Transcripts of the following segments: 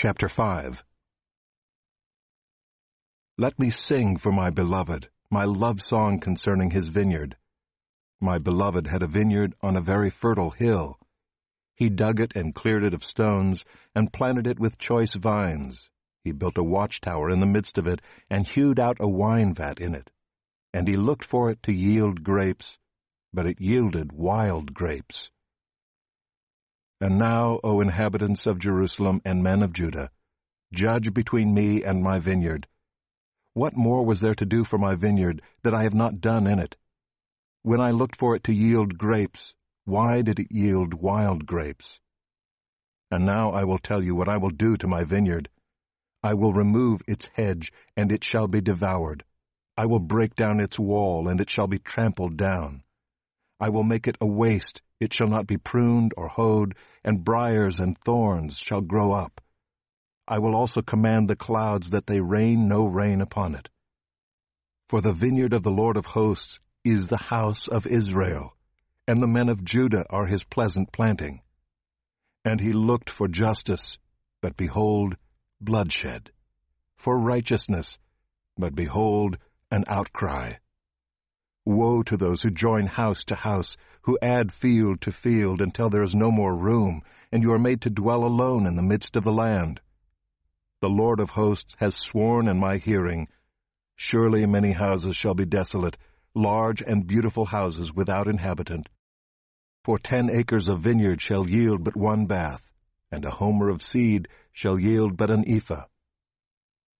Chapter 5 Let me sing for my beloved, my love song concerning his vineyard. My beloved had a vineyard on a very fertile hill. He dug it and cleared it of stones, and planted it with choice vines. He built a watchtower in the midst of it, and hewed out a wine vat in it. And he looked for it to yield grapes, but it yielded wild grapes. And now, O inhabitants of Jerusalem and men of Judah, judge between me and my vineyard. What more was there to do for my vineyard that I have not done in it? When I looked for it to yield grapes, why did it yield wild grapes? And now I will tell you what I will do to my vineyard. I will remove its hedge, and it shall be devoured. I will break down its wall, and it shall be trampled down. I will make it a waste, it shall not be pruned or hoed, and briers and thorns shall grow up. I will also command the clouds that they rain no rain upon it. For the vineyard of the Lord of hosts is the house of Israel, and the men of Judah are his pleasant planting. And he looked for justice, but behold, bloodshed, for righteousness, but behold, an outcry. Woe to those who join house to house, who add field to field until there is no more room, and you are made to dwell alone in the midst of the land. The Lord of hosts has sworn in my hearing, Surely many houses shall be desolate, large and beautiful houses without inhabitant. For ten acres of vineyard shall yield but one bath, and a homer of seed shall yield but an ephah.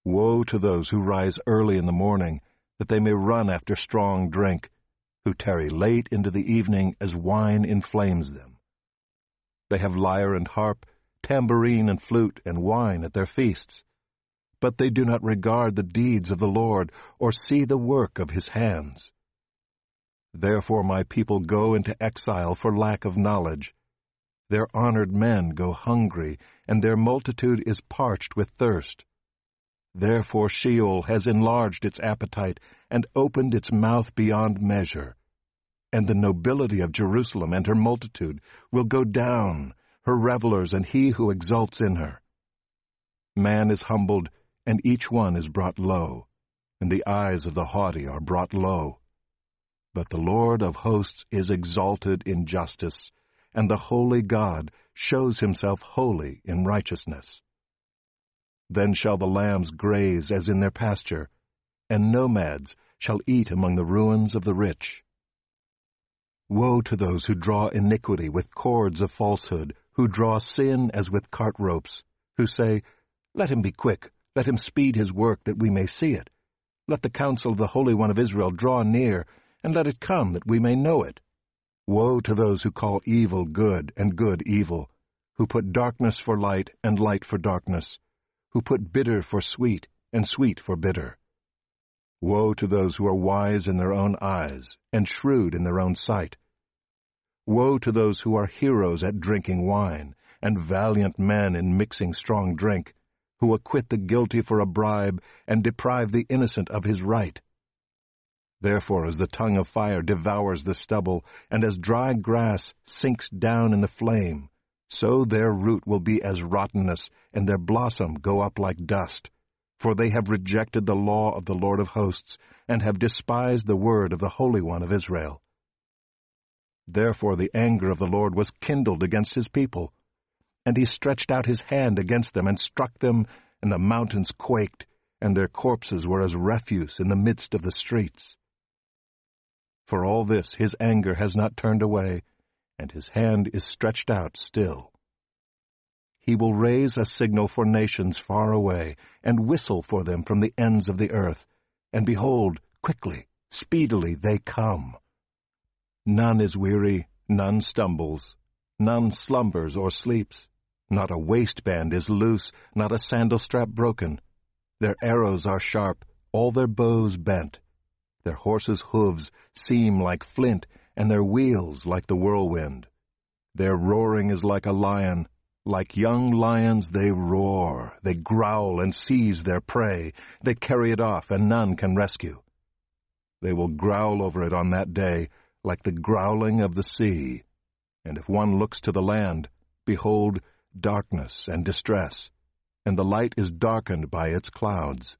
Woe to those who rise early in the morning, that they may run after strong drink, who tarry late into the evening as wine inflames them. They have lyre and harp, tambourine and flute and wine at their feasts. But they do not regard the deeds of the Lord or see the work of his hands. Therefore my people go into exile for lack of knowledge. Their honored men go hungry, and their multitude is parched with thirst. Therefore Sheol has enlarged its appetite and opened its mouth beyond measure. And the nobility of Jerusalem and her multitude will go down, her revelers and he who exults in her. Man is humbled, and each one is brought low, and the eyes of the haughty are brought low. But the Lord of hosts is exalted in justice, and the holy God shows himself holy in righteousness. Then shall the lambs graze as in their pasture, and nomads shall eat among the ruins of the rich. Woe to those who draw iniquity with cords of falsehood, who draw sin as with cart ropes, who say, Let him be quick, let him speed his work that we may see it. Let the counsel of the Holy One of Israel draw near, and let it come that we may know it. Woe to those who call evil good and good evil, who put darkness for light and light for darkness, who put bitter for sweet, and sweet for bitter. Woe to those who are wise in their own eyes, and shrewd in their own sight. Woe to those who are heroes at drinking wine, and valiant men in mixing strong drink, who acquit the guilty for a bribe, and deprive the innocent of his right. Therefore as the tongue of fire devours the stubble, and as dry grass sinks down in the flame, so their root will be as rottenness, and their blossom go up like dust. For they have rejected the law of the Lord of hosts, and have despised the word of the Holy One of Israel. Therefore the anger of the Lord was kindled against his people. And he stretched out his hand against them, and struck them, and the mountains quaked, and their corpses were as refuse in the midst of the streets. For all this his anger has not turned away, and his hand is stretched out still. He will raise a signal for nations far away, and whistle for them from the ends of the earth. And behold, quickly, speedily they come. None is weary, none stumbles, none slumbers or sleeps. Not a waistband is loose, not a sandal strap broken. Their arrows are sharp, all their bows bent. Their horses' hooves seem like flint, and their wheels like the whirlwind. Their roaring is like a lion. Like young lions they roar, they growl and seize their prey. They carry it off, and none can rescue. They will growl over it on that day, like the growling of the sea. And if one looks to the land, behold, darkness and distress. and the light is darkened by its clouds.